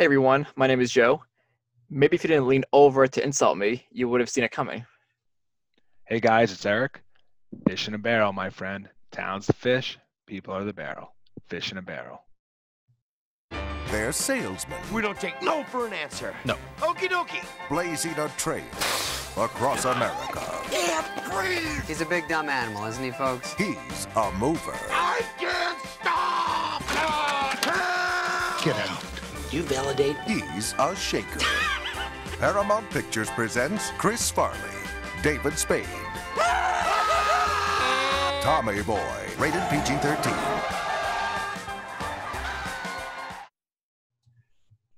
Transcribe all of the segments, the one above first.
Hey everyone, my name is Joe. Maybe if you didn't lean over to insult me, you would have seen it coming. Hey guys, it's Eric. Fish in a barrel, my friend. Town's the fish, people are the barrel. Fish in a barrel. They're salesmen We don't take no for an answer. No. Okie dokie. blazing a trail across America. Yeah, breathe. He's a big dumb animal, isn't he, folks? He's a mover. I can't stop. Get out. You validate. He's a shaker. Paramount Pictures presents Chris Farley, David Spade, Tommy Boy, rated PG 13.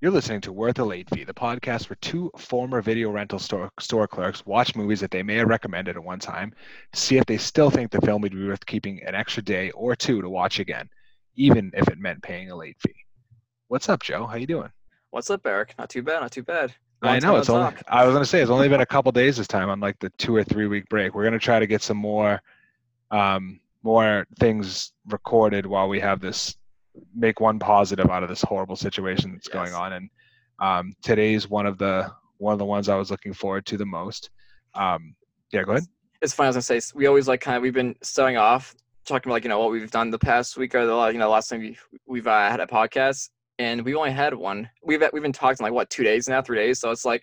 You're listening to Worth a Late Fee, the podcast where two former video rental store, store clerks watch movies that they may have recommended at one time to see if they still think the film would be worth keeping an extra day or two to watch again, even if it meant paying a late fee. What's up, Joe? How you doing? What's up, Eric? Not too bad, not too bad. I know it's only. talk. I was gonna say it's only been a couple days this time on like the two or three week break. We're gonna try to get some more, um, more things recorded while we have this. Make one positive out of this horrible situation that's going on, and um, today's one of the one of the ones I was looking forward to the most. Um, yeah, go ahead. It's funny. I was gonna say we always like kind of we've been starting off talking about like you know what we've done the past week or the you know last time we, we've uh, had a podcast and we only had one. We've we've been talking like what two days now, three days. So it's like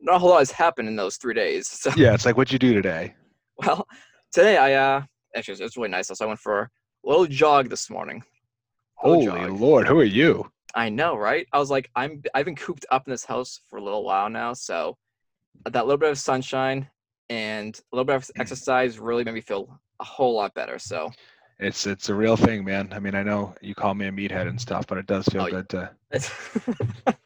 not a whole lot has happened in those three days. So Yeah, it's like what'd you do today? well, today I uh actually it's- it's really nice. So I went for a little jog this morning. Holy jog. Lord, who are you? I know, right? I was like, I'm I've been cooped up in this house for a little while now, so that little bit of sunshine and a little bit of exercise really made me feel a whole lot better. So It's it's a real thing, man. I mean, I know you call me a meathead and stuff, but it does feel Oh, good to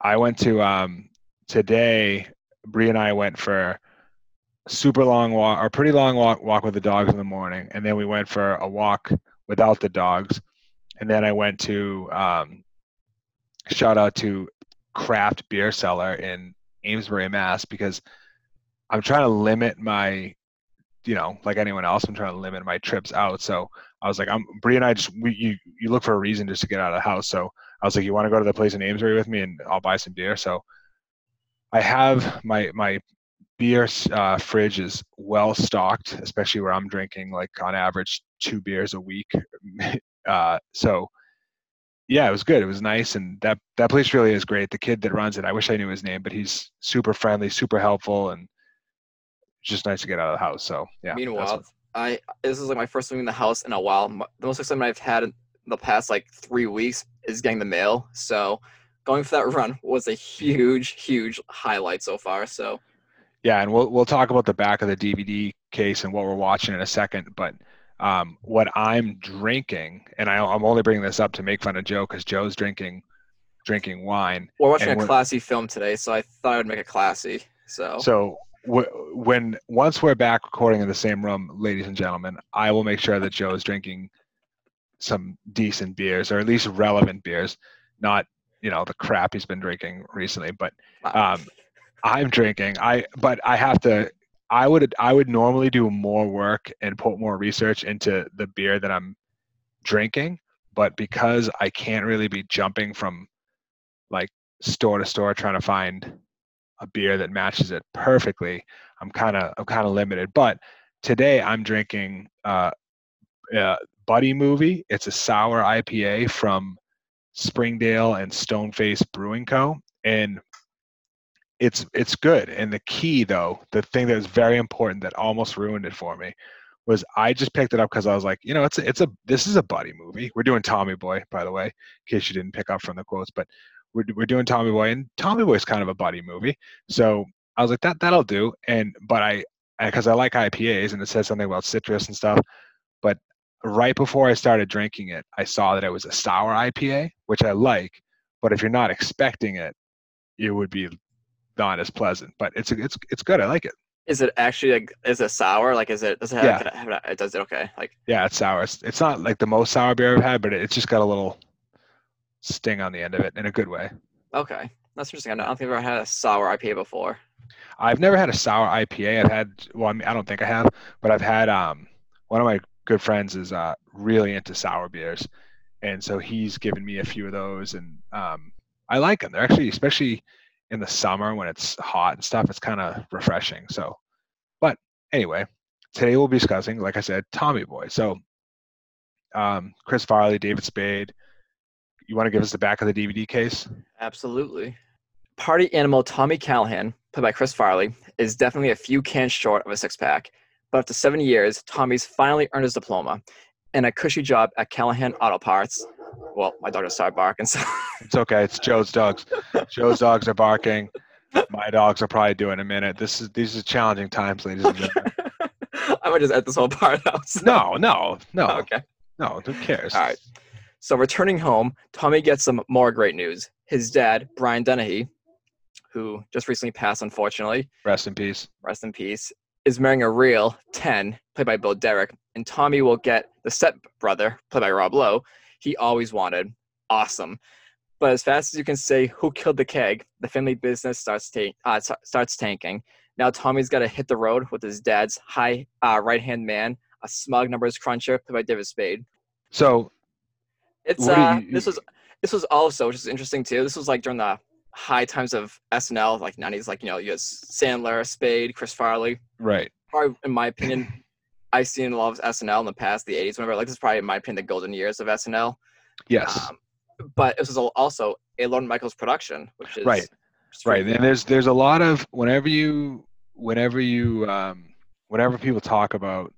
I went to um today. Bree and I went for a super long walk, or pretty long walk, walk with the dogs in the morning, and then we went for a walk without the dogs, and then I went to um, shout out to Craft Beer Cellar in Amesbury, Mass, because I'm trying to limit my, you know, like anyone else, I'm trying to limit my trips out. So I was like, I'm Bree and I just we you you look for a reason just to get out of the house. So I was like, you want to go to the place in Amesbury with me, and I'll buy some beer. So I have my my beer uh, fridge is well stocked, especially where I'm drinking like on average two beers a week. uh, so yeah, it was good. It was nice, and that that place really is great. The kid that runs it, I wish I knew his name, but he's super friendly, super helpful, and just nice to get out of the house. So yeah. meanwhile, I this is like my first week in the house in a while. The most excitement I've had in the past like three weeks is getting the mail. So going for that run was a huge, huge highlight so far. So Yeah, and we'll we'll talk about the back of the DVD case and what we're watching in a second. But um, what I'm drinking, and I, I'm only bringing this up to make fun of Joe because Joe's drinking drinking wine. we're watching a classy film today, so I thought I would make it classy. So So when once we're back recording in the same room, ladies and gentlemen, I will make sure that Joe is drinking some decent beers or at least relevant beers, not you know the crap he's been drinking recently, but um, I'm drinking. I but I have to. I would I would normally do more work and put more research into the beer that I'm drinking, but because I can't really be jumping from like store to store trying to find a beer that matches it perfectly, I'm kind of I'm kind of limited. But today I'm drinking uh, uh, Buddy Movie. It's a sour IPA from Springdale and Stoneface Brewing Co. And it's it's good. And the key though, the thing that was very important that almost ruined it for me was I just picked it up because I was like, you know, it's a, it's a this is a buddy movie. We're doing Tommy Boy, by the way, in case you didn't pick up from the quotes, but we're we're doing Tommy Boy, and Tommy Boy is kind of a buddy movie. So I was like, that that'll do. And but I because I like IPAs and it says something about citrus and stuff. But right before I started drinking it, I saw that it was a sour IPA, which I like. But if you're not expecting it, it would be not as pleasant. But it's it's it's good. I like it. Is it actually like is it sour? Like is it does it have, Yeah. it, it- it does it okay? Like Yeah, it's sour. It's, it's not like the most sour beer I've had, but it's just got a little sting on the end of it in a good way. okay. That's interesting. I don't think I've ever had a sour IPA before. I've never had a sour IPA. I've had well, I, mean, I don't think I have, but I've had um one of my good friends is uh really into sour beers, and so he's given me a few of those, and um I like them. They're actually, especially in the summer when it's hot and stuff, it's kind of refreshing. So, but anyway, today we'll be discussing, like I said, Tommy Boy. So, um, Chris Farley, David Spade. You want to give us the back of the DVD case? Absolutely. Party animal Tommy Callahan, played by Chris Farley, is definitely a few cans short of a six pack. But after seven years, Tommy's finally earned his diploma and a cushy job at Callahan Auto Parts. Well, my dog just started barking, so It's okay. It's Joe's dogs. Joe's dogs are barking. My dogs are probably doing a minute. This is these are challenging times, ladies and gentlemen. I might just edit this whole part out. so- No, no, no, Okay. no. Who cares? All right. So returning home, Tommy gets some more great news. His dad, Brian Dennehy, who just recently passed, unfortunately, Rest in peace. rest in peace, is marrying a real 10, played by Bo Derek, and Tommy will get the step brother, played by Rob Lowe, he always wanted. Awesome. But as fast as you can say, who killed the keg, the family business starts, ta- uh, s- starts tanking. Now Tommy's got to hit the road with his dad's high uh, right hand man, a smug numbers cruncher, played by David Spade. So It's uh, you- this was this was also which is interesting too. This was like during the high times of SNL, like '90s, like you know, you had Sandler, Spade, Chris Farley. right, Probably, in my opinion, I've seen a lot of SNL in the past, the '80s, whenever. Like this is probably, in my opinion, the golden years of SNL. yes, Um, but this was also a Lorne Michaels production, which is Right. right. And there's there's a lot of whenever you whenever you um, whenever people talk about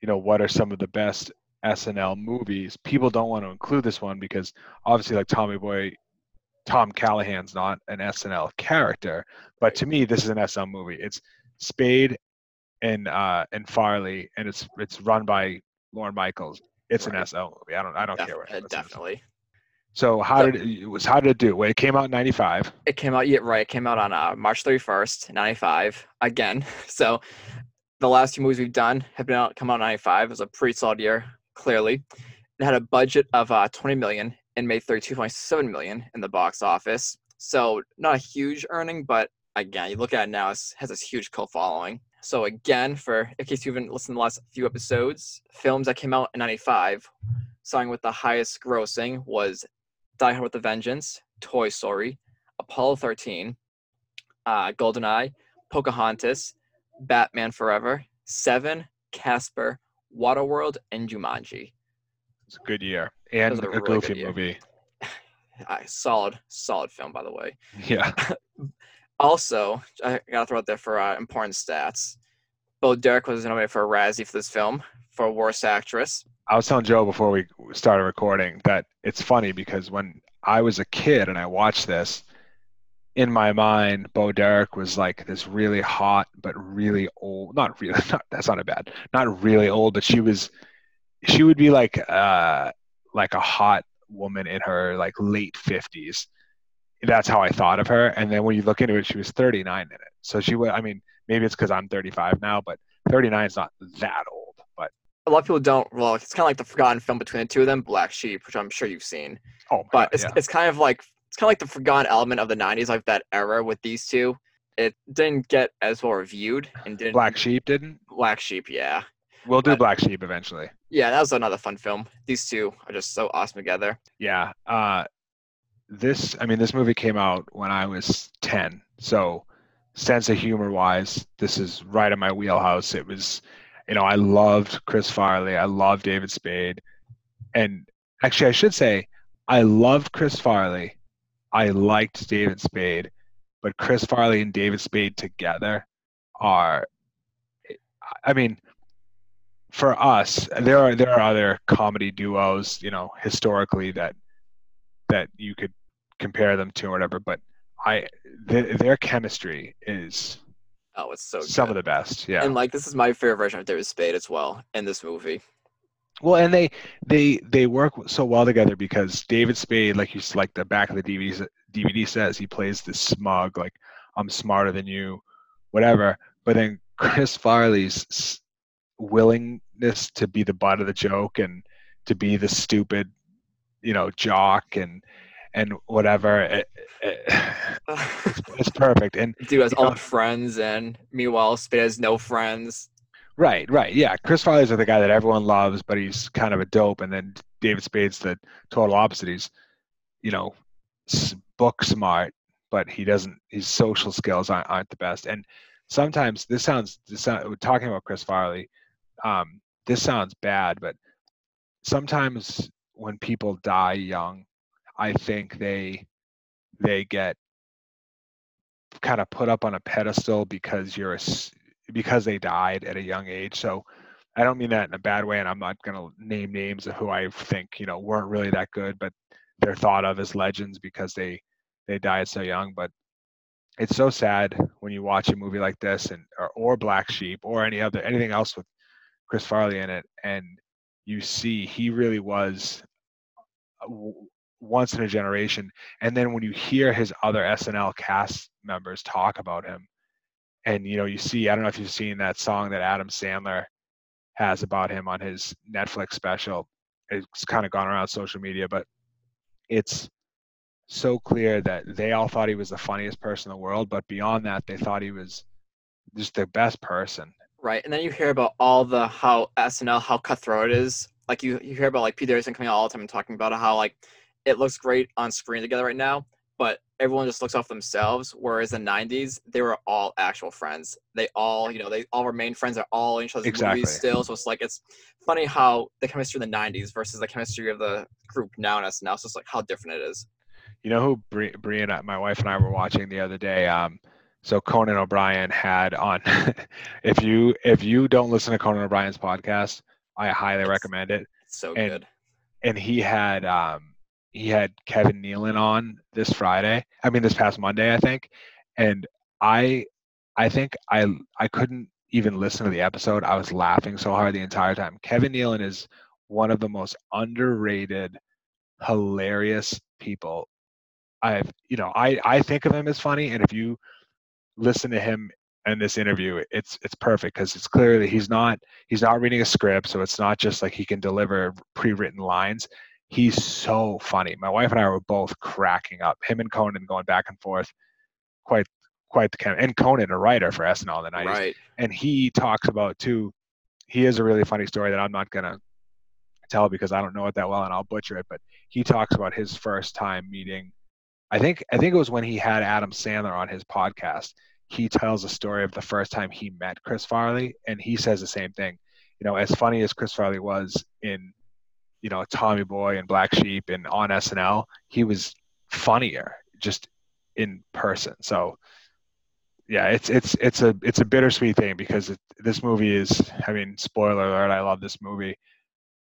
you know what are some of the best SNL movies, people don't want to include this one because obviously like Tommy Boy, Tom Callahan's not an SNL character, but to me this is an SNL movie. It's Spade and uh, and Farley, and it's it's run by Lorne Michaels. It's Right. an SNL movie. I don't I don't Def- care what uh, definitely. So how did it, it was how did it do? Well, it came out in '95. It came out yeah, right. It came out on uh, March 31st, 95. Again, so the last two movies we've done have been out come out in 95. It was a pretty solid year, clearly. It had a budget of uh, 20 million and made 32.7 million in the box office. So not a huge earning, but again, you look at it now, it has this huge cult following. So again, for in case you haven't listened to the last few episodes, films that came out in 95, starting with the highest grossing was Die Hard with a Vengeance, Toy Story, Apollo 13, uh, GoldenEye, Pocahontas, Batman Forever, Seven, Casper, Waterworld, and Jumanji. It's a good year and a really goofy movie. Uh, solid, solid film, by the way. Yeah. Also, I gotta throw out there for uh, important stats. Bo Derek was nominated for a Razzie for this film for Worst Actress. I was telling Joe before we started recording that it's funny because when I was a kid and I watched this, in my mind, Bo Derek was like this really hot but really old. Not really. Not, that's not a bad. Not really old, but she was. She would be like uh like a hot woman in her like late fifties. That's how I thought of her. And then when you look into it, she was 39 in it. So she would. I mean, maybe it's because I'm 35 now, but 39 is not that old. But A lot of people don't. Well, it's kind of like the forgotten film between the two of them, Black Sheep, which I'm sure you've seen. oh, but God, it's, yeah. it's kind of like it's kind of like the forgotten element of the 90s like that era with these two it didn't get as well reviewed and didn't Black Sheep didn't. black sheep yeah We'll do But- Black Sheep eventually. yeah that was another fun film these two are just so awesome together Yeah. Uh, this, I mean, this movie came out when I was 10. So, sense of humor wise, this is right in my wheelhouse. It was, you know, I loved Chris Farley. I loved David Spade. And actually, I should say, I loved Chris Farley. I liked David Spade. But Chris Farley and David Spade together are, I mean, for us, there are there are other comedy duos, you know, historically that that you could compare them to or whatever. But I, th- their chemistry is oh it's so some good. of the best. Yeah. and like this is my favorite version of david spade as well in this movie Well, and they they they work so well together because David Spade, like he's like the back of the DVD DVD says, he plays this smug, like I'm smarter than you, whatever. But then Chris Farley's willingness to be the butt of the joke and to be the stupid, you know, jock and and whatever, eh, eh, it, it, it's perfect. And dude has all know- the friends and meanwhile spade has no friends Right, right. Yeah. Chris Farley's the guy that everyone loves, but he's kind of a dope. And then David Spade's the total opposite. He's, you know, book smart, but he doesn't. His social skills aren't, aren't the best. And sometimes this sounds. This we're talking about Chris Farley. Um, this sounds bad, but sometimes when people die young, I think they they get kind of put up on a pedestal because you're a, because they died at a young age. So I don't mean that in a bad way, and I'm not going to name names of who I think you know weren't really that good, but they're thought of as legends because they they died so young. But it's so sad when you watch a movie like this and or, or Black Sheep or any other anything else with Chris Farley in it, and you see he really was uh, w- once in a generation. And then when you hear his other SNL cast members talk about him, and you know you see I don't know if you've seen that song that Adam Sandler has about him on his Netflix special. It's kind of gone around social media, but it's so clear that they all thought he was the funniest person in the world, but beyond that, they thought he was just the best person. Right, and then you hear about all the how SNL how cutthroat it is. Like you, you hear about like peter Davidson coming out all the time and talking about how like it looks great on screen together right now, but everyone just looks off themselves. Whereas in the '90s, they were all actual friends. They all, you know, they all remain friends. They're all in each other's Exactly. movies still. So it's like it's funny how the chemistry of the '90s versus the chemistry of the group now in SNL. So it's like how different it is. You know who Bri- my wife and I were watching the other day. Um, so Conan O'Brien had on. if you if you don't listen to Conan O'Brien's podcast, I highly It's- recommend it. It's so And- good. and he had um he had Kevin Nealon on this Friday. I mean this past Monday, I think. And I I think I I couldn't even listen to the episode. I was laughing so hard the entire time. Kevin Nealon is one of the most underrated, hilarious people I've you know, I I think of him as funny and if you listen to him in this interview, it's it's perfect because it's clear that he's not he's not reading a script, so it's not just like he can deliver pre-written lines. He's so funny. My wife and I were both cracking up. Him and Conan going back and forth, quite quite the and Conan a writer for SNL in the 90s, Right. and he talks about too. He has a really funny story that I'm not gonna tell because I don't know it that well and I'll butcher it. But he talks about his first time meeting. I think I think it was when he had Adam Sandler on his podcast. He tells a story of the first time he met Chris Farley, and he says the same thing. You know, as funny as Chris Farley was in, you know, Tommy Boy and Black Sheep and on SNL, he was funnier just in person. So, yeah, it's it's it's a it's a bittersweet thing because it, this movie is. I mean, spoiler alert! I love this movie,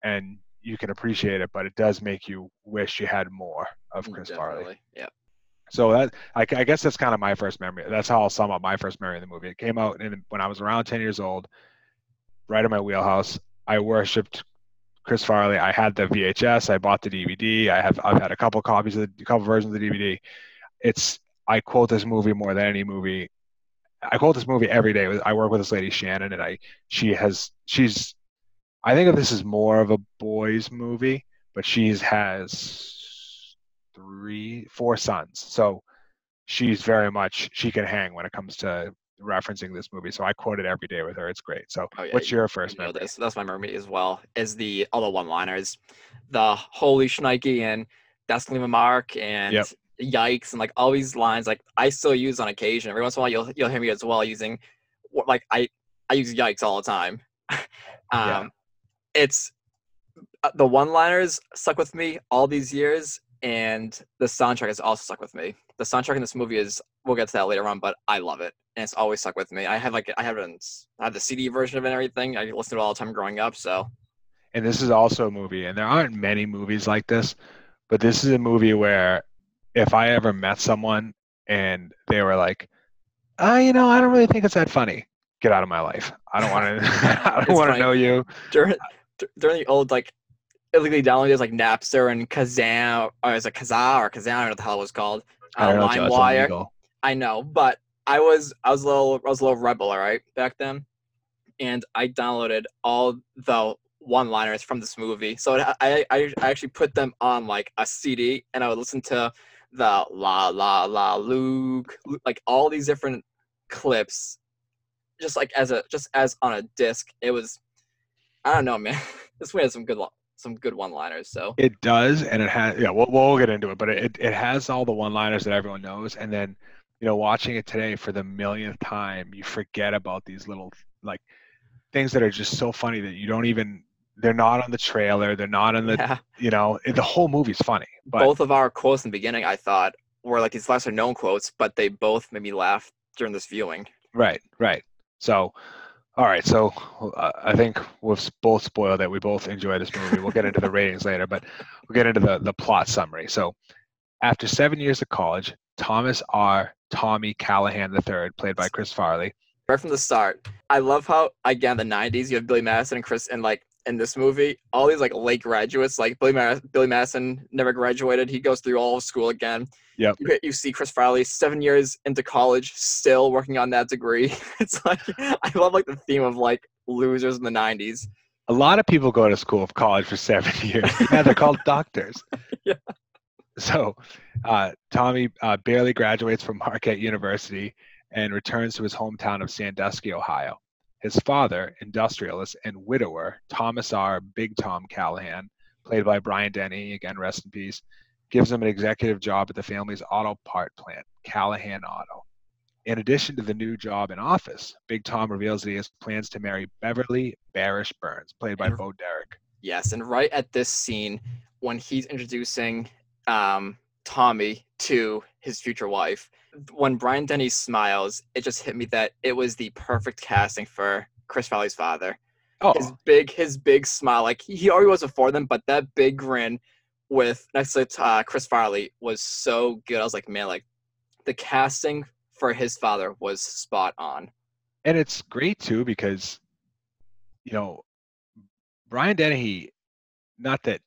and you can appreciate it, but it does make you wish you had more of mm, Chris Farley. Yeah. So that I, I guess that's kind of my first memory. That's how I'll sum up my first memory of the movie. It came out in, when I was around 10 years old, right in my wheelhouse. I worshipped Chris Farley. I had the VHS. I bought the DVD. I have I've had a couple copies of the, couple versions of the DVD. It's I quote this movie more than any movie. I quote this movie every day. I work with this lady Shannon, and I she has she's I think of this as more of a boys movie, but she's has three four sons, so she's very much she can hang when it comes to referencing this movie. So I quote it every day with her. It's great. So Oh, yeah, what's you- your You first know memory? this. That's my memory as well. Is the all the one-liners, the holy shnikey and that's leave a mark and Yep. yikes and like all these lines like I still use on occasion. Every once in a while you'll you'll hear me as well using like I I use yikes all the time. um, Yeah. it's uh, the one-liners stuck with me all these years, and the soundtrack has also stuck with me. The soundtrack in this movie is we'll get to that later on, but I love it, and it's always stuck with me. I have like I have it, in s- I the CD version of it and everything. I listened to it all the time growing up, so and this is also a movie, and there aren't many movies like this, but this is a movie where if I ever met someone and they were like, uh, you know, I don't really think it's that funny. Get out of my life. I don't want to. I don't want to know you. during during the old like illegally downloaded days like Napster and Kazam or is it Kazaa or Kazam, I don't know what the hell it was called. I uh, know. LimeWire. I know, but I was I was a little I was a little rebel, all right, back then, and I downloaded all the one-liners from this movie. So it, I I actually put them on like a CD, and I would listen to the la la la Luke, like all these different clips, just like as a just as on a disc. It was I don't know, man. this movie has some good some good one-liners. So It does, and it has. Yeah, we'll, we'll get into it, but it it has all the one-liners that everyone knows, and then you know, watching it today for the millionth time, you forget about these little like things that are just so funny that you don't even. They're not on the trailer. They're not on the. yeah, You know, the whole movie's funny, but both of our quotes in the beginning, I thought, were like these lesser known quotes, but they both made me laugh during this viewing. Right, right. So, all right. So uh, I think we've both spoiled it. We both enjoy this movie. We'll get into the ratings later, but we'll get into the, the plot summary. So, after seven years of college, Thomas R. Tommy Callahan III, played by Chris Farley. right from the start. I love how again the '90s you have Billy Madison and Chris, and like in this movie, all these like late graduates, like Billy Mar- Billy Madison never graduated. He goes through all of school again. Yep. You, you see Chris Farley seven years into college, still working on that degree. it's like I love like the theme of like losers in the '90s. A lot of people go to school of college for seven years. yeah, they're called doctors. Yeah. So, uh, Tommy uh, barely graduates from Marquette University and returns to his hometown of Sandusky, Ohio. His father, industrialist and widower Thomas R. Big Tom Callahan, played by Brian Denny, again, rest in peace, gives him an executive job at the family's auto part plant, Callahan Auto. In addition to the new job in office, Big Tom reveals that he has plans to marry Beverly Barish Burns, played by Bo Derek. Yes, and right at this scene when he's introducing um, Tommy to his future wife, when Brian Denny smiles, it just hit me that it was the perfect casting for Chris Farley's father. Oh, His big, his big smile, like he already was before them, but that big grin with next to uh, Chris Farley was so good. I was like, man, like the casting for his father was spot on. and it's great too because, you know, Brian Dennehy, not that,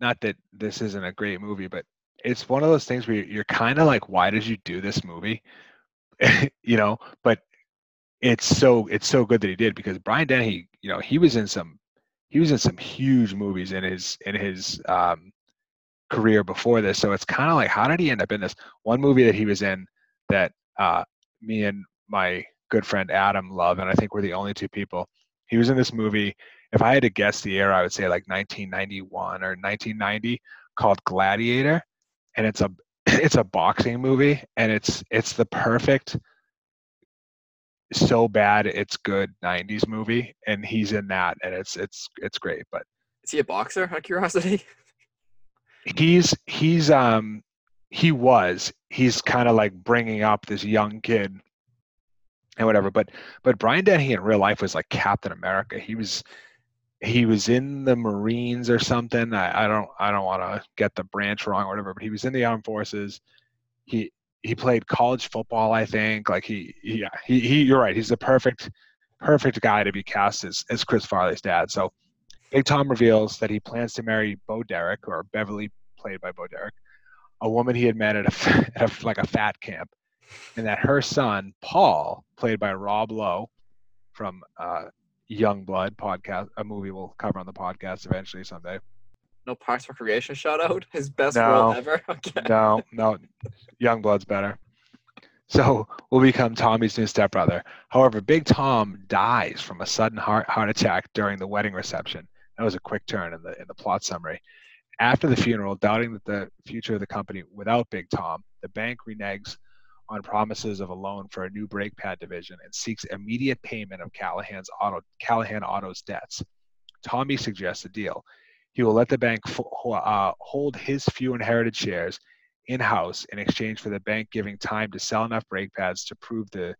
not that this isn't a great movie, but it's one of those things where you're kind of like, why did you do this movie? you know, but it's so it's so good that he did because Brian Dennehy, you know, he was in some he was in some huge movies in his in his um, career before this. So it's kind of like, how did he end up in this one movie that he was in that uh, me and my good friend Adam love, and I think we're the only two people. He was in this movie. If I had to guess the year, I would say like 1991 or 1990, called Gladiator, and it's a it's a boxing movie, and it's it's the perfect so bad it's good 90s movie and he's in that and it's it's it's great but Is he a boxer? Out of curiosity. he's he's um he was he's kind of like bringing up this young kid and whatever but but brian dennehy in real life was like captain america he was he was in the marines or something. I, I don't i don't want to get the branch wrong or whatever but he was in the armed forces. He he played college football i think. Like he, yeah he, he you're right. He's the perfect perfect guy to be cast as, as chris farley's dad. So big tom reveals that he plans to marry bo derek or beverly played by bo derek a woman he had met at a, at a like a fat camp and that her son paul played by rob lowe from uh young blood podcast a movie we'll cover on the podcast eventually someday No Parks and Recreation shout out. His best role ever. Okay. no, no, young blood's better. So will become Tommy's new stepbrother. However, Big Tom dies from a sudden heart heart attack during the wedding reception. That was a quick turn in the in the plot summary. After the funeral, doubting that the future of the company without Big Tom, the bank reneges on promises of a loan for a new brake pad division and seeks immediate payment of Callahan's auto Callahan Auto's debts. Tommy suggests a deal. He will let the bank fo- uh, hold his few inherited shares in-house in exchange for the bank giving time to sell enough brake pads to prove the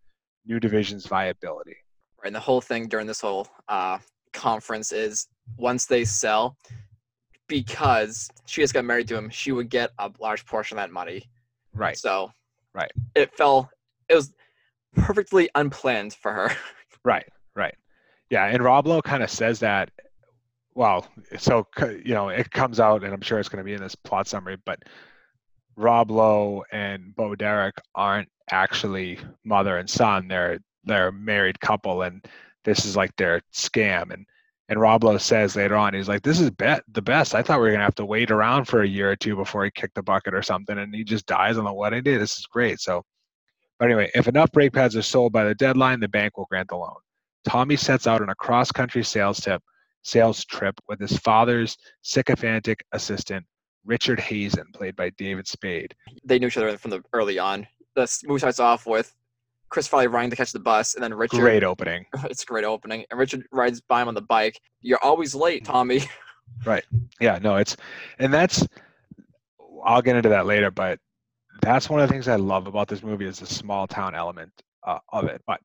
new division's viability. Right, and the whole thing during this whole uh, conference is once they sell, because she just got married to him, she would get a large portion of that money. Right. So, Right. It fell. It was perfectly unplanned for her. Right. Right. Yeah, and Rob Lowe kind of says that. Well, so you know, it comes out, and I'm sure it's going to be in this plot summary. But Rob Lowe and Bo Derek aren't actually mother and son. They're they're a married couple, and this is like their scam. And and Rob Lowe says later on, he's like, "This is be- the best. I thought we were gonna have to wait around for a year or two before he kicked the bucket or something, and he just dies on the wedding day. This is great." So, but anyway, if enough brake pads are sold by the deadline, the bank will grant the loan. Tommy sets out on a cross-country sales tip sales trip with his father's sycophantic assistant, Richard Hayden, played by David Spade. They knew each other from the early on. The movie starts off with Chris Farley riding to catch the bus, and then Richard. Great opening. It's a great opening, and Richard rides by him on the bike. You're always late, Tommy. Right. Yeah, no, it's and that's I'll get into that later, but that's one of the things I love about this movie is the small town element uh, of it. But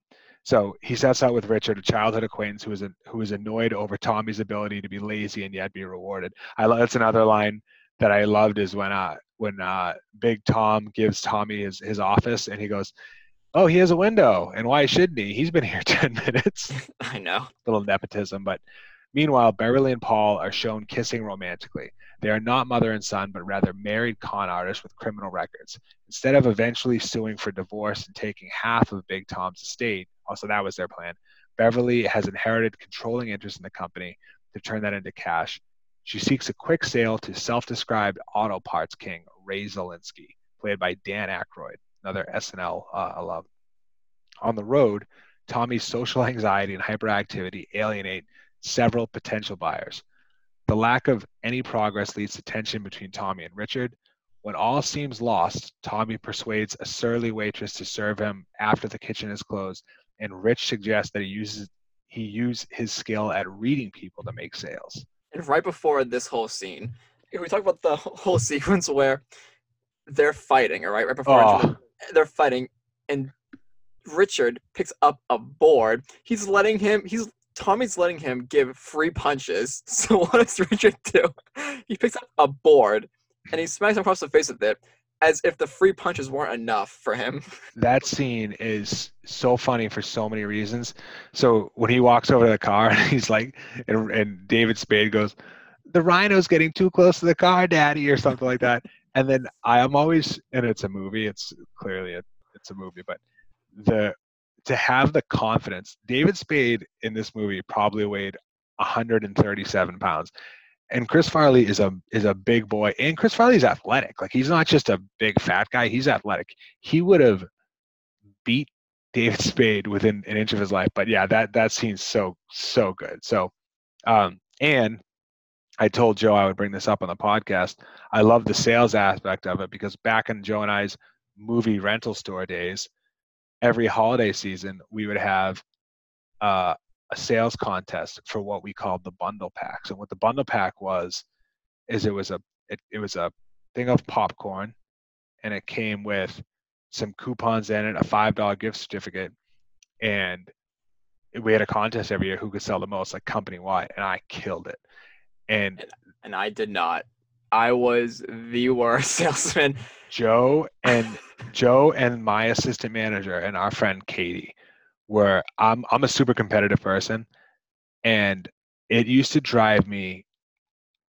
so he sets out with Richard, a childhood acquaintance who is a, who is annoyed over Tommy's ability to be lazy and yet be rewarded. I love that's another line that I loved is when uh when uh Big Tom gives Tommy his his office and he goes, "Oh, he has a window, and why shouldn't he? He's been here ten minutes." I know. little nepotism. But meanwhile, Beverly and Paul are shown kissing romantically. They are not mother and son, but rather married con artists with criminal records. Instead of eventually suing for divorce and taking half of Big Tom's estate, also that was their plan, Beverly has inherited controlling interest in the company to turn that into cash. She seeks a quick sale to self described auto parts king Ray Zalinsky, played by Dan Aykroyd, another SNL uh, alum. On the road, Tommy's social anxiety and hyperactivity alienate several potential buyers. The lack of any progress leads to tension between Tommy and Richard. When all seems lost, Tommy persuades a surly waitress to serve him after the kitchen is closed, and Rich suggests that he uses he use his skill at reading people to make sales. And right before this whole scene, we talk about the whole sequence where they're fighting, all right? Right before Oh, they're fighting, and Richard picks up a board. He's letting him. He's Tommy's letting him give free punches. So what does Richard do? He picks up a board and he smacks him across the face with it, as if the free punches weren't enough for him. that scene is so funny for so many reasons. So when he walks over to the car he's like, and, and David Spade goes, "The rhino's getting too close to the car, Daddy," or something like that. And then I am always, and it's a movie. It's clearly a, it's a movie, but the to have the confidence. David Spade in this movie probably weighed 137 pounds. And Chris Farley is a is a big boy, and Chris Farley's athletic. Like he's not just a big fat guy; he's athletic. He would have beat David Spade within an inch of his life. But yeah, that that scene's so so good. So, um, and I told Joe I would bring this up on the podcast. I love the sales aspect of it because back in Joe and I's movie rental store days, every holiday season we would have uh, a sales contest for what we called the bundle packs. And what the bundle pack was is it was a it, it was a thing of popcorn and it came with some coupons in it, a five dollar gift certificate, and we had a contest every year who could sell the most, like company wide, and I killed it. And And I did not. I was the worst salesman. Joe and Joe and my assistant manager and our friend Katie were I'm I'm a super competitive person and it used to drive me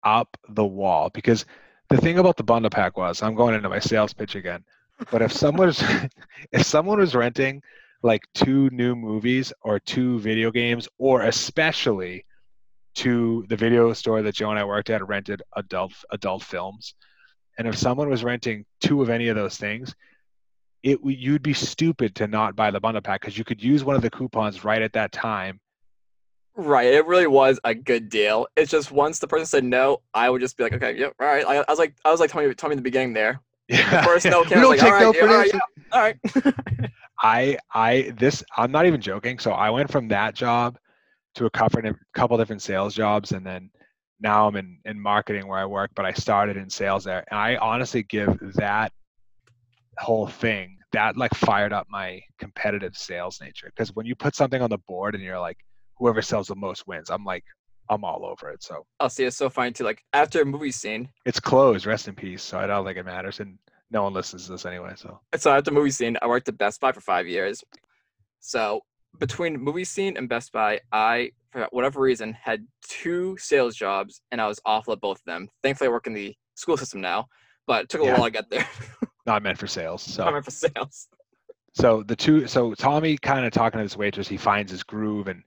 up the wall because the thing about the bundle pack was I'm going into my sales pitch again. But if someone was if someone was renting like two new movies or two video games or especially to the video store that Joe and I worked at rented adult adult films and if someone was renting two of any of those things, it you'd be stupid to not buy the bundle pack because you could use one of the coupons right at that time. Right, it really was a good deal. It's just once the person said no, I would just be like, okay, yep, all right. I, I was like, I was like Tommy, Tommy in the beginning there. Yeah, First no, came. I was like, all right, no yeah, all right, yeah, all right. I I this I'm not even joking. So I went from that job to a couple couple different sales jobs, and then now I'm in in marketing where I work. But I started in sales there, and I honestly give that whole thing that like fired up my competitive sales nature because when you put something on the board and you're like whoever sells the most wins i'm like i'm all over it so I'll see. It's so funny too. Like after a movie scene, it's closed rest in peace so i don't think it matters and no one listens to this anyway so so after movie scene, I worked at Best Buy for five years. So between movie scene and Best Buy, I for whatever reason had two sales jobs, and I was awful at both of them. Thankfully, I work in the school system now, but it took a Yeah. while to get there. not meant for sales so I'm in for sales. so the two so tommy kind of talking to this waitress he finds his groove and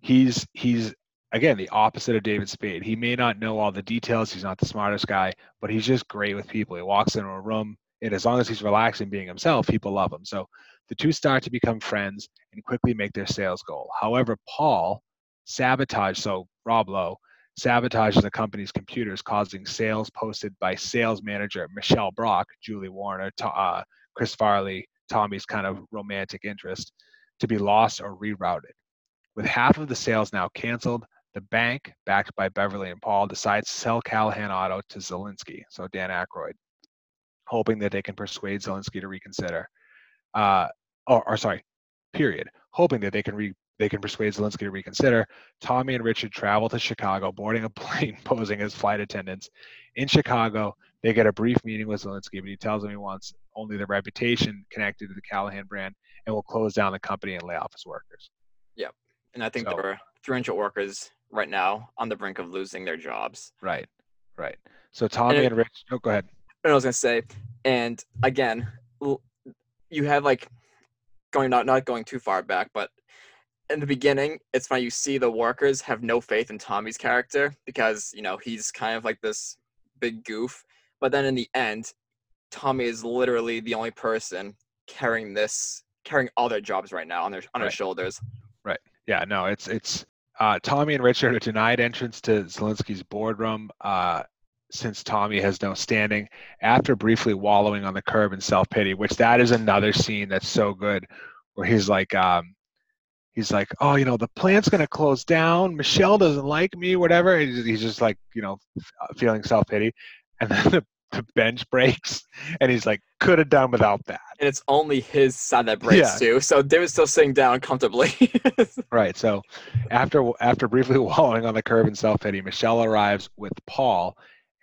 he's he's again the opposite of david spade he may not know all the details he's not the smartest guy but he's just great with people he walks into a room and as long as he's relaxed and being himself people love him. So the two start to become friends and quickly make their sales goal. However paul sabotage so Rob Lowe, sabotages the company's computers, causing sales posted by sales manager Michelle Brock, Julie Warner, to, uh, Chris Farley, Tommy's kind of romantic interest, to be lost or rerouted. With half of the sales now canceled, the bank, backed by Beverly and Paul, decides to sell Callahan Auto to Zalinsky, so Dan Aykroyd, hoping that they can persuade Zalinsky to reconsider. Uh, or, or sorry, period. Hoping that they can re, they can persuade Zalinsky to reconsider. Tommy and Richard travel to Chicago, boarding a plane, posing as flight attendants. In Chicago, they get a brief meeting with Zalinsky, but he tells them he wants only the reputation connected to the Callahan brand and will close down the company and lay off his workers. Yep. And I think So- there are 300 workers right now on the brink of losing their jobs. Right, right. So Tommy it- and Rich, oh, go ahead. I was gonna say, and again, you have like going not not going too far back, but in the beginning, it's funny you see the workers have no faith in Tommy's character because you know he's kind of like this big goof. But then in the end, Tommy is literally the only person carrying this, carrying all their jobs right now on their on their shoulders. Right. Yeah, no, it's it's uh, Tommy and Richard are denied entrance to Zalinsky's boardroom uh, since Tommy has no standing after briefly wallowing on the curb in self pity. Which that is another scene that's so good, where he's like, um, he's like, oh, you know, the plant's gonna close down. Michelle doesn't like me, whatever. He's, he's just like, you know, uh, feeling self pity, and then the, the bench breaks, and he's like, could have done without that. And it's only his side that breaks Yeah. too. So David's still sitting down comfortably. Right. So after after briefly wallowing on the curb in self pity, Michelle arrives with Paul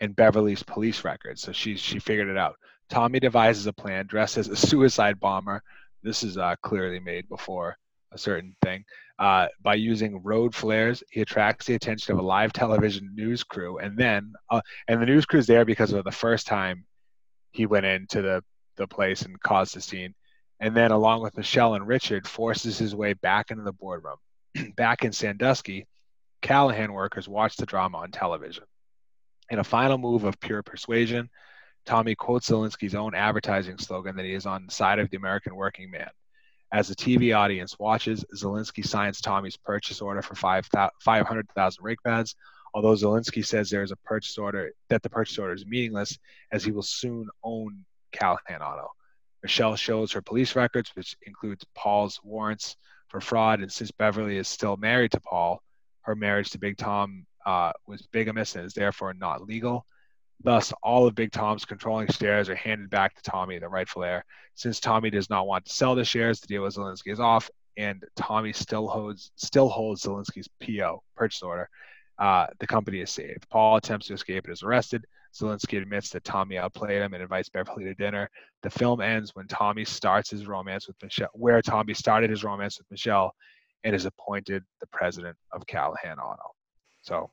and Beverly's police records. So she she figured it out. Tommy devises a plan dressed as a suicide bomber. This is uh, clearly made before a certain thing. Uh, by using road flares, he attracts the attention of a live television news crew, and then uh, and the news crew's there because of the first time he went into the the place and caused the scene and then along with Michelle and Richard, forces his way back into the boardroom. back in Sandusky, Callahan workers watch the drama on television. In a final move of pure persuasion, Tommy quotes Zalinsky's own advertising slogan that he is on the side of the American working man. As the TV audience watches, Zalinsky signs Tommy's purchase order for 500,000 brake pads, although Zalinsky says there is a purchase order that the purchase order is meaningless as he will soon own Callahan Auto. Michelle shows her police records, which includes Paul's warrants for fraud. And since Beverly is still married to Paul, her marriage to Big Tom uh, was bigamous and is therefore not legal. Thus, all of Big Tom's controlling shares are handed back to Tommy, the rightful heir. Since Tommy does not want to sell the shares, the deal with Zalinsky is off, and Tommy still holds still holds Zalinsky's PO purchase order. Uh, the company is saved. Paul attempts to escape and is arrested. Zalinsky admits that Tommy outplayed him and invites Beverly to dinner. The film ends when Tommy starts his romance with Michelle, where Tommy started his romance with Michelle and is appointed the president of Callahan Auto. So,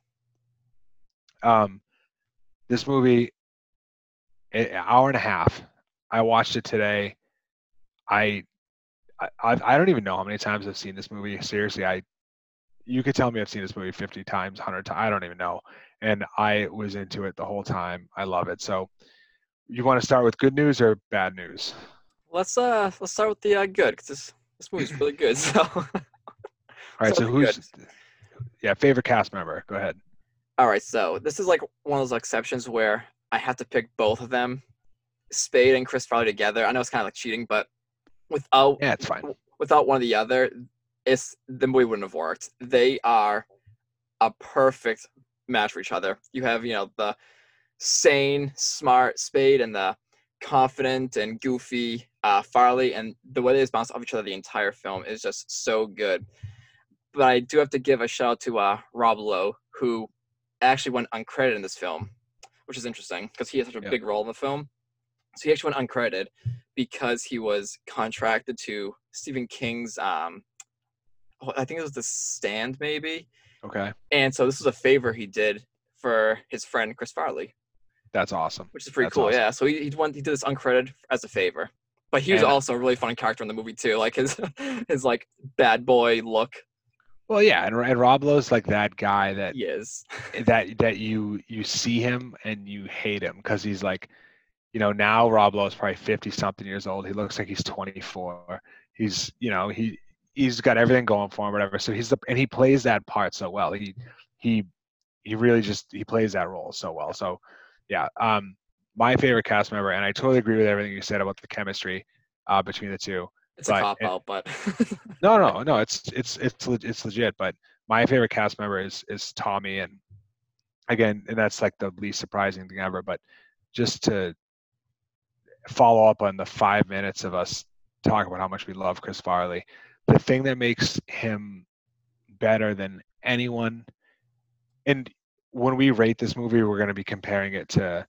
um, this movie, an hour and a half. I watched it today. I, I, I've- don't even know how many times I've seen this movie. Seriously, I, you could tell me I've seen this movie 50 times, 100 times. I don't even know. And I was into it the whole time. I love it. So, you want to start with good news or bad news? let's uh let's start with the uh, good because this this movie's really good. So All right. So who's, yeah, favorite cast member? Go ahead. all right, so this is like one of those exceptions where I have to pick both of them, Spade and Chris Farley together. I know it's kind of like cheating, but without Yeah, it's fine. without one or the other, it's the movie wouldn't have worked. They are a perfect match for each other. You have, you know, the sane, smart Spade and the confident and goofy uh, Farley, and the way they bounce off each other the entire film is just so good. But I do have to give a shout out to uh, Rob Lowe, who actually went uncredited in this film, which is interesting because he has such a Yeah. big role in the film. So he actually went uncredited because he was contracted to Stephen King's um oh, I think it was The Stand maybe. Okay. And so this was a favor he did for his friend Chris Farley, That's awesome. which is pretty That's cool. awesome. Yeah. So he he, went, he did this uncredited as a favor. But he was And- also a really fun character in the movie too. Like his his like bad boy look. Well, yeah, and, and Rob Lowe's like that guy that He is. that that you you see him and you hate him because he's like, you know, now Rob Lowe is probably fifty something years old. He looks like he's twenty four. He's you know he he's got everything going for him, whatever. So he's the and he plays that part so well. He he he really just he plays that role so well. So yeah, um, my favorite cast member, and I totally agree with everything you said about the chemistry uh, between the two. It's a But cop out, but No, no, no, it's it's it's it's legit. But my favorite cast member is is Tommy, and again, and that's like the least surprising thing ever. But just to follow up on the five minutes of us talking about how much we love Chris Farley, the thing that makes him better than anyone, and when we rate this movie, we're going to be comparing it to,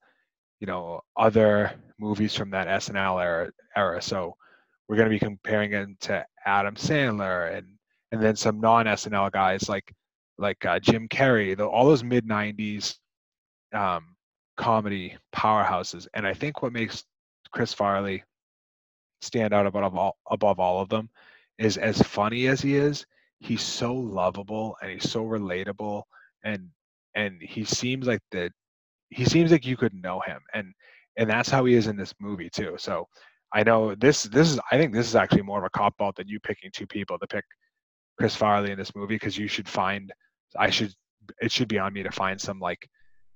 you know, other movies from that SNL era. Era. So we're going to be comparing him to Adam Sandler and and then some non SNL guys like like uh, Jim Carrey, the, all those mid '90s um, comedy powerhouses. And I think what makes Chris Farley stand out above all above all of them is as funny as he is, he's so lovable and he's so relatable and and he seems like the he seems like you could know him and and that's how he is in this movie too. So I know this this is I think this is actually more of a cop out than you picking two people to pick Chris Farley in this movie because you should find I should it should be on me to find some like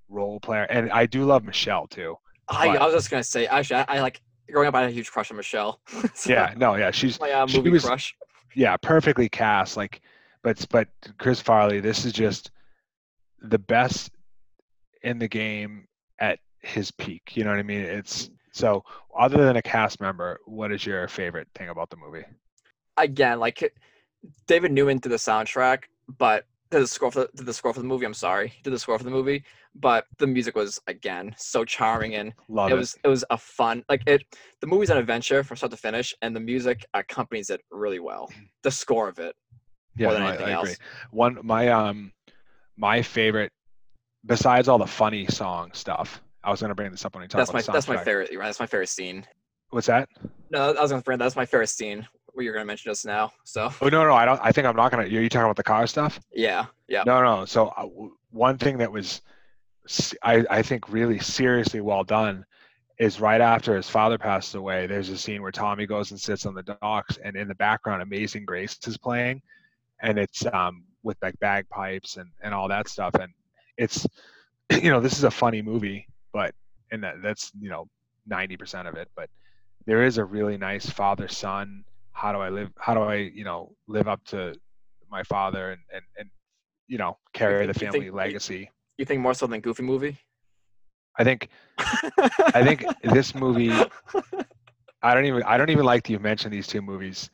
role player and I do love Michelle too. I, But- I was just gonna say actually I, I like growing up I had a huge crush on Michelle. So, Yeah, no, yeah, she's my uh, she movie was- crush. yeah, perfectly cast. Like, but but Chris Farley, this is just the best in the game at his peak. You know what I mean? It's so other than a cast member, what is your favorite thing about the movie? Again, like David Newman did the soundtrack, but did the score for the, did the score for the movie. I'm sorry, did the score for the movie, but the music was again so charming and Love it it. was it was a fun like it. The movie's an adventure from start to finish, and the music accompanies it really well. The score of it. yeah, more than no, I, anything I agree. else. One my um my favorite besides all the funny song stuff. I was gonna bring this up when we talk That's my about the that's my favorite. Right, that's my favorite scene. What's that? No, I was gonna bring that's my favorite scene. What you're gonna mention just now. So Oh no, no, I don't. I think I'm not gonna. Are you talking about the car stuff? yeah, yeah. No, no. So uh, one thing that was, I, I think, really seriously well done is right after his father passed away. There's a scene where Tommy goes and sits on the docks, and in the background, Amazing Grace is playing, and it's um with like bagpipes and and all that stuff, and it's, you know, this is a funny movie, but and that that's you know ninety percent of it, but there is a really nice father son. How do I live? How do I you know live up to my father and and and you know carry the think- you family think- legacy. You think more so than Goofy movie? I think I think this movie. I don't even I don't even like that you mentioned these two movies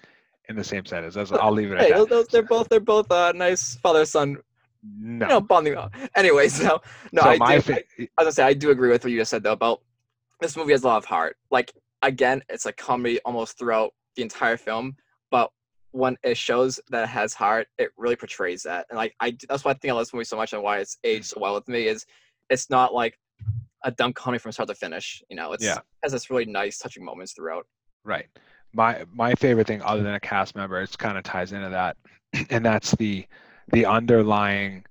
in the same sentence. I'll leave it at hey, that. they're both they're both uh, nice father son. No. You know, bonding. Anyways, no, no. so I my do. fa- I, I was gonna say I do agree with what you just said though about this movie has a lot of heart. Like again, it's a comedy almost throughout the entire film, but when it shows that it has heart, it really portrays that. And like I, that's why I think I love this movie so much and why it's aged so well with me is it's not like a dumb comedy from start to finish. You know, it's Yeah. it has this really nice touching moments throughout. Right. My my favorite thing, other than a cast member, it kind of ties into that, and that's the the underlying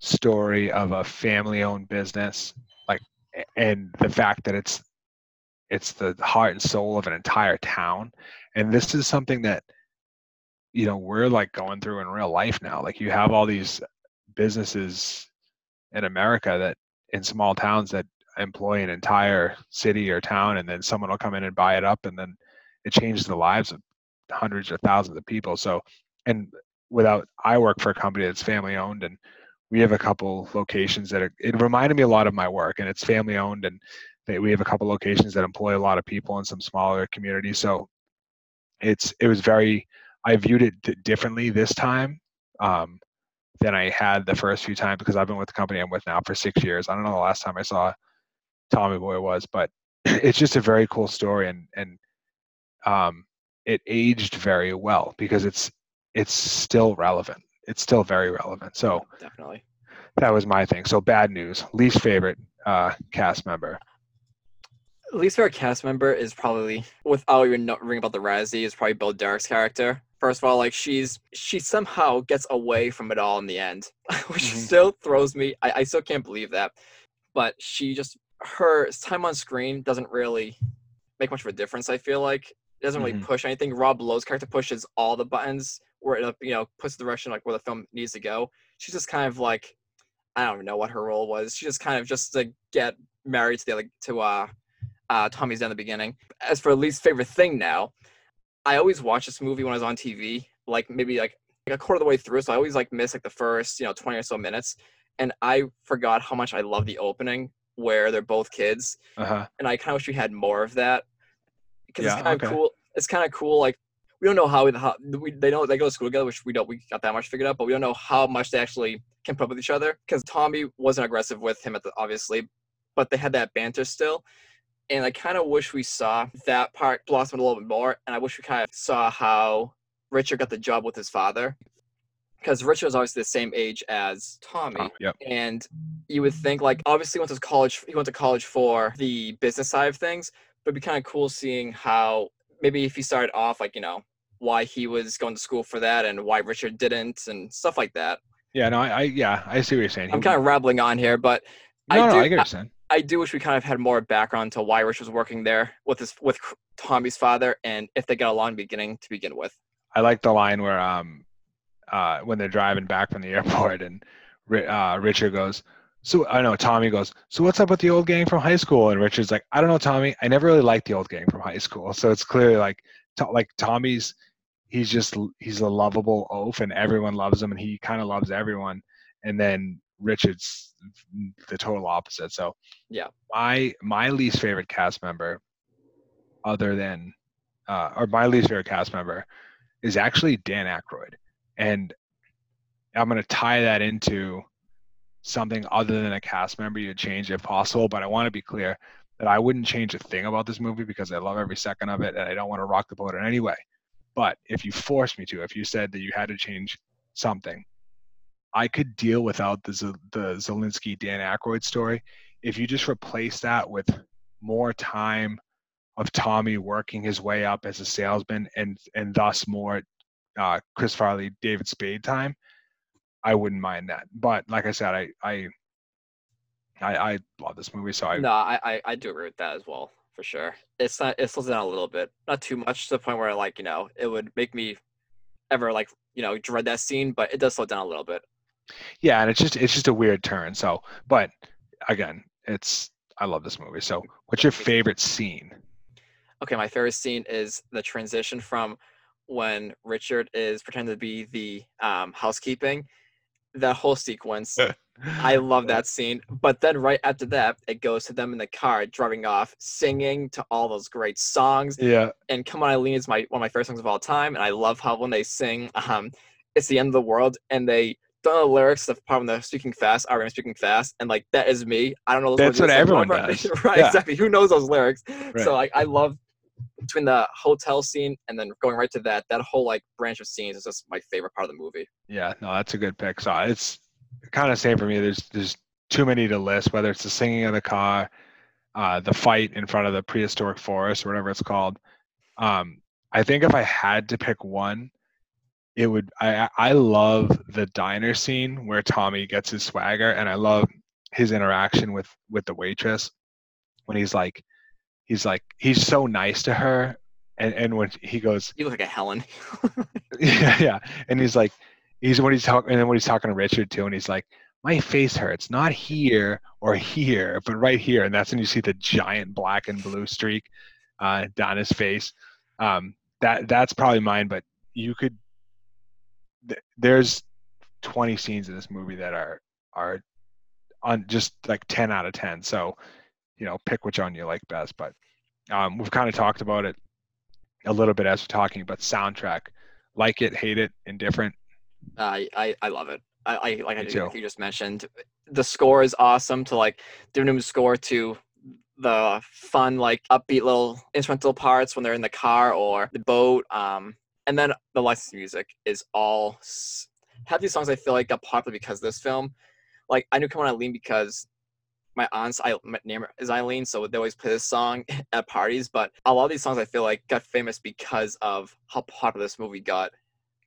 story of a family-owned business, like, and the fact that it's it's the heart and soul of an entire town, and this is something that you know we're like going through in real life now. Like you have all these businesses in America that in small towns that employ an entire city or town and then someone will come in and buy it up and then it changes the lives of hundreds or thousands of people so and without i work for a company that's family owned and we have a couple locations that are, it reminded me a lot of my work and it's family owned and they, we have a couple locations that employ a lot of people in some smaller communities so it's it was very i viewed it differently this time um, than i had the first few times because i've been with the company i'm with now for six years. I don't know the last time i saw tommy boy was but it's just a very cool story and and um, it aged very well because it's it's still relevant it's still very relevant so Definitely. that was my thing so bad news least favorite uh, cast member least favorite cast member is probably without even ringing about the Razzie is probably Bo Derek's character. First of all, like she's she somehow gets away from it all in the end, which Mhm. still throws me. I, I still can't believe that, but she just her time on screen doesn't really make much of a difference. I feel like it doesn't really Mhm. push anything. Rob Lowe's character pushes all the buttons where it you know puts the direction like where the film needs to go. She's just kind of like I don't know what her role was. She just kind of just to get married to the other to uh uh Tommy's in the beginning. As for least favorite thing now, I always watch this movie when I was on TV, like maybe like, like a quarter of the way through. So I always like miss like the first, you know, 20 or so minutes. And I forgot how much I love the opening where they're both kids. Uh-huh. And I kind of wish we had more of that. Because Yeah, it's kind of okay. cool. It's kind of cool. Like we don't know how, how we, they know they go to school together, which we don't we got that much figured out, but we don't know how much they actually can put up with each other. Because Tommy wasn't aggressive with him at the obviously, but they had that banter still. And I kind of wish we saw that part blossom a little bit more. And I wish we kind of saw how Richard got the job with his father. Because Richard was obviously the same age as Tommy. Oh, yep. And you would think like obviously he went to college he went to college for the business side of things, but it'd be kind of cool seeing how maybe if he started off like, you know, why he was going to school for that and why Richard didn't and stuff like that. Yeah, no, I, I yeah, I see what you're saying. I'm kind of rambling on here, but no, I no, do- I get saying. I do wish we kind of had more background to why Rich was working there with his with Tommy's father and if they got along the beginning to begin with. I like the line where um uh when they're driving back from the airport and uh Richard goes, so I know Tommy goes, so what's up with the old gang from high school? And Richard's like, I don't know, Tommy. I never really liked the old gang from high school. So it's clearly like to, like Tommy's he's just he's a lovable oaf and everyone loves him and he kind of loves everyone. And then Richard's the total opposite. So Yeah. my my least favorite cast member, other than uh, or my least favorite cast member, is actually Dan Aykroyd, and I'm gonna tie that into something other than a cast member you'd change if possible. But I want to be clear that I wouldn't change a thing about this movie because I love every second of it and I don't want to rock the boat in any way. But if you forced me to, if you said that you had to change something, I could deal without the Z- the Zalinsky Dan Aykroyd story if you just replace that with more time of Tommy working his way up as a salesman and and thus more uh, Chris Farley David Spade time. I wouldn't mind that, but like I said, I I I, I love this movie, so I no, I, I I do agree with that as well for sure. It's not it slows down a little bit, not too much to the point where I like you know it would make me ever like you know dread that scene, but it does slow down a little bit. yeah, and it's just it's just a weird turn. So, but again, it's I love this movie. So, what's your favorite scene? Okay, my favorite scene is the transition from when Richard is pretending to be the um, housekeeping. That whole sequence, I love that scene. But then right after that, it goes to them in the car driving off, singing to all those great songs. Yeah, And "Come On Eileen" is my one of my favorite songs of all time, and I love how when they sing, um, "It's the end of the world," and they don't know the lyrics. The part when they're speaking fast, I am speaking fast, and like that is me. I don't know. That's what everyone does. right? Yeah. Exactly. Who knows those lyrics? Right. So like, I love between the hotel scene and then going right to that. That whole like branch of scenes is just my favorite part of the movie. yeah, no, that's a good pick. So it's kind of same for me. There's there's too many to list. Whether it's the singing in the car, uh, the fight in front of the prehistoric forest, or whatever it's called. Um, I think if I had to pick one, it would. I I love the diner scene where Tommy gets his swagger, and I love his interaction with with the waitress when he's like, he's like, he's so nice to her, and and when he goes, You look like a Helen. yeah, yeah. And he's like, he's when he's talking, and then when he's talking to Richard too, and he's like, my face hurts, not here or here, but right here. And that's when you see the giant black and blue streak uh, down his face. Um, that that's probably mine. But you could, th- there's 20 scenes in this movie that are are on just like 10 out of 10. So, you know, pick which one you like best. But um, we've kind of talked about it a little bit as we're talking, but soundtrack, like it, hate it, indifferent. I I, I love it. I, I like I like you just mentioned. The score is awesome. To like new score to the fun like upbeat little instrumental parts when they're in the car or the boat. Um, and then the licensed music is all half these songs I feel like got popular because this film. Like I knew "Come On Eileen" because my aunt's I, my name is Eileen, so they always play this song at parties. But a lot of these songs I feel like got famous because of how popular this movie got.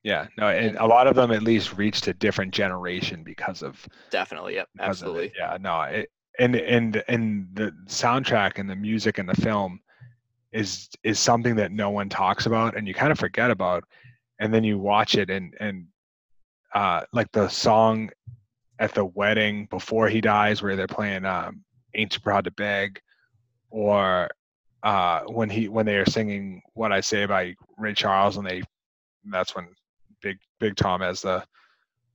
Yeah, no, and a lot of them at least reached a different generation because of Definitely, yep, because of it. absolutely. Yeah, no, it, and and and the soundtrack and the music and the film is is something that no one talks about and you kind of forget about, and then you watch it and and uh, like the song at the wedding before he dies, where they're playing um, "Ain't Too Proud to Beg," or uh, when he when they are singing "What I Say" by Ray Charles, and they that's when Big Big Tom has the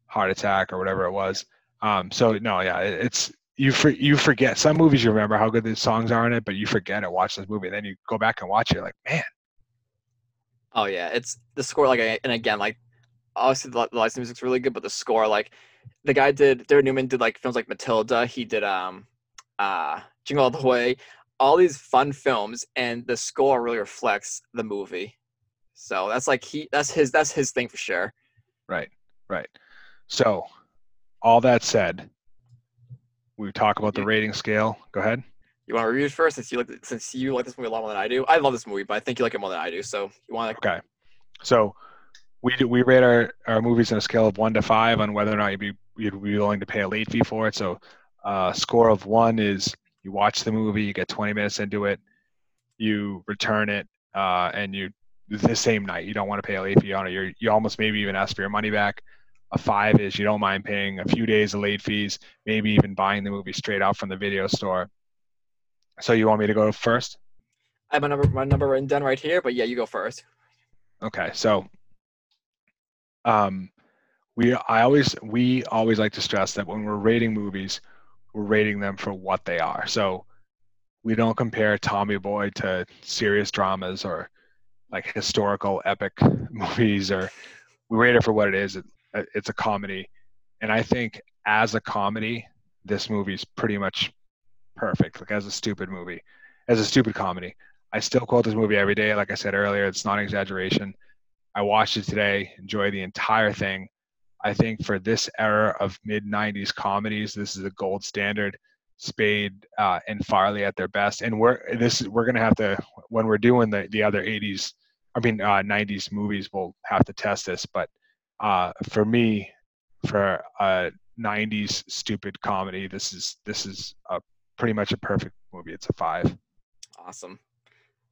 heart attack or whatever it was. Um, so no, yeah, it- it's you for, you forget some movies you remember how good the songs are in it, but you forget it. Watch this movie, And then you go back and watch it. Like, man, Oh yeah, it's the score like and again like obviously the, licensed music's really good, but the score like the guy did David Newman did like films like Matilda. He did um uh Jingle All the Way, all these fun films, and the score really reflects the movie. So that's like he that's his that's his thing for sure. Right, right. So, all that said, we talk about the rating scale. Go ahead. You want to review it first since you like since you like this movie a lot more than I do. I love this movie, but I think you like it more than I do. So you want to Okay. So, we do, we rate our, our movies on a scale of one to five on whether or not you'd be you'd be willing to pay a late fee for it. So, uh, score of one is you watch the movie, you get 20 minutes into it, you return it, uh, and you the same night. You don't want to pay a late fee on it. You you almost maybe even ask for your money back. A five is you don't mind paying a few days of late fees, maybe even buying the movie straight out from the video store. So you want me to go first? I have my number my number written down right here, but yeah, you go first. Okay, so um, we I always we always like to stress that when we're rating movies, we're rating them for what they are. So we don't compare Tommy Boy to serious dramas or like historical epic movies, or we rate it for what it is. It, it's a comedy, and I think as a comedy, this movie's pretty much perfect. Like as a stupid movie, as a stupid comedy. I still quote this movie every day. Like I said earlier, it's not exaggeration. I watched it today, enjoy the entire thing. I think for this era of mid 90s comedies, this is a gold standard. Spade uh, and Farley at their best, and we're this we're gonna have to when we're doing the the other 80s, I mean uh, 90s movies, we'll have to test this. But uh, for me, for a 90s stupid comedy, this is this is a pretty much a perfect movie. It's a five. Awesome.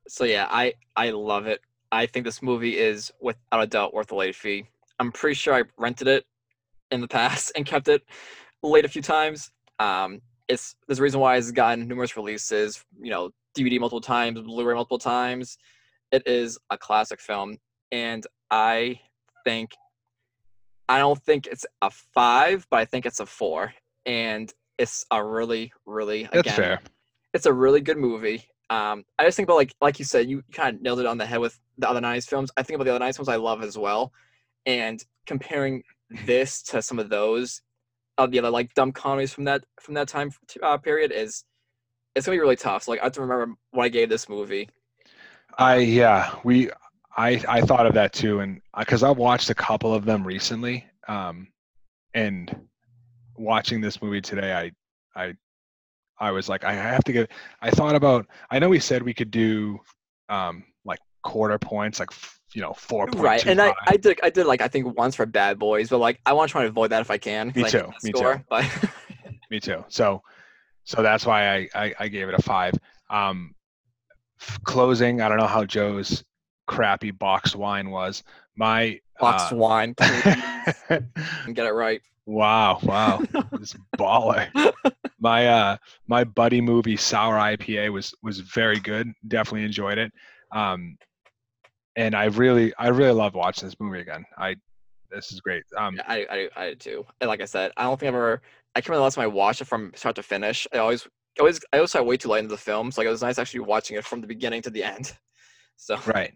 So yeah, I I love it. I think this movie is without a doubt worth the late fee. I'm pretty sure I rented it in the past and kept it late a few times. Um, it's there's a reason why it's gotten numerous releases. You know, DVD multiple times, Blu-ray multiple times. It is a classic film, and I think I don't think it's a five, but I think it's a four, and it's a really, really That's again, fair. it's a really good movie. Um, I just think about like like you said, you kind of nailed it on the head with the other '90s films. I think about the other '90s films I love as well, and comparing this to some of those of the other like dumb comedies from that from that time uh, period is it's gonna be really tough. So like I have to remember what I gave this movie. I yeah, we I I thought of that too, and because I've watched a couple of them recently, um, and watching this movie today, I I I was like, I have to get. I thought about. I know we said we could do, um, like quarter points, like f- you know, four Right, and I. I did I did like I think once for Bad Boys, but like I want to try to avoid that if I can. Me too, me too. But Me too. So, so that's why I I, I gave it a five. Um, f- closing. I don't know how Joe's crappy boxed wine was. My boxed uh, wine, and get it right. Wow, wow. this baller. My uh my buddy movie Sour IPA was was very good. Definitely enjoyed it. Um and I really I really love watching this movie again. I this is great. Um Yeah, I, I, I did too. And like I said, I don't think I've ever. I can't remember the last time I watched it from start to finish. I always, always, I always saw way too late into the film, so like, it was nice actually watching it from the beginning to the end. So right.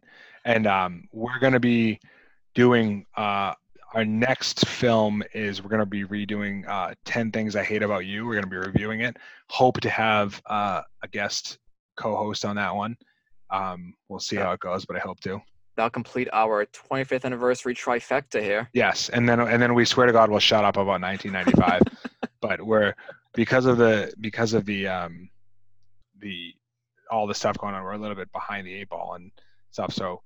And um we're gonna be doing uh our next film is we're going to be redoing uh, 10 things i hate about you we're going to be reviewing it hope to have uh, a guest co-host on that one um, we'll see how it goes but i hope to that'll complete our 25th anniversary trifecta here. Yes, and then and then we swear to God we'll shut up about 1995. but we're because of the because of the um the all the stuff going on, we're a little bit behind the eight ball and stuff. So,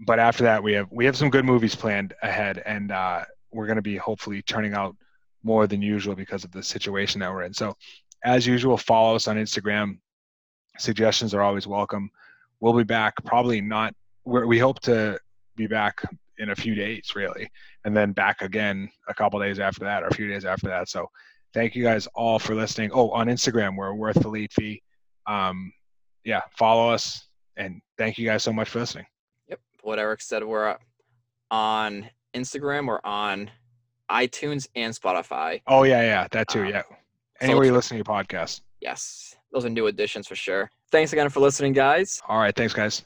but after that we have we have some good movies planned ahead, and uh, we're going to be hopefully turning out more than usual because of the situation that we're in. So, as usual, follow us on Instagram. Suggestions are always welcome. We'll be back probably not. We hope to be back in a few days really and then back again a couple days after that or a few days after that so thank you guys all for listening. Oh, on Instagram, we're worth the late fee. Um, yeah, follow us, and thank you guys so much for listening. What Eric said, we're on Instagram, we're on iTunes and Spotify. Oh yeah, yeah, that too. Um, Yeah, so anywhere you listen to your podcast. Yes, those are new additions for sure. Thanks again for listening, guys. All right, thanks, guys.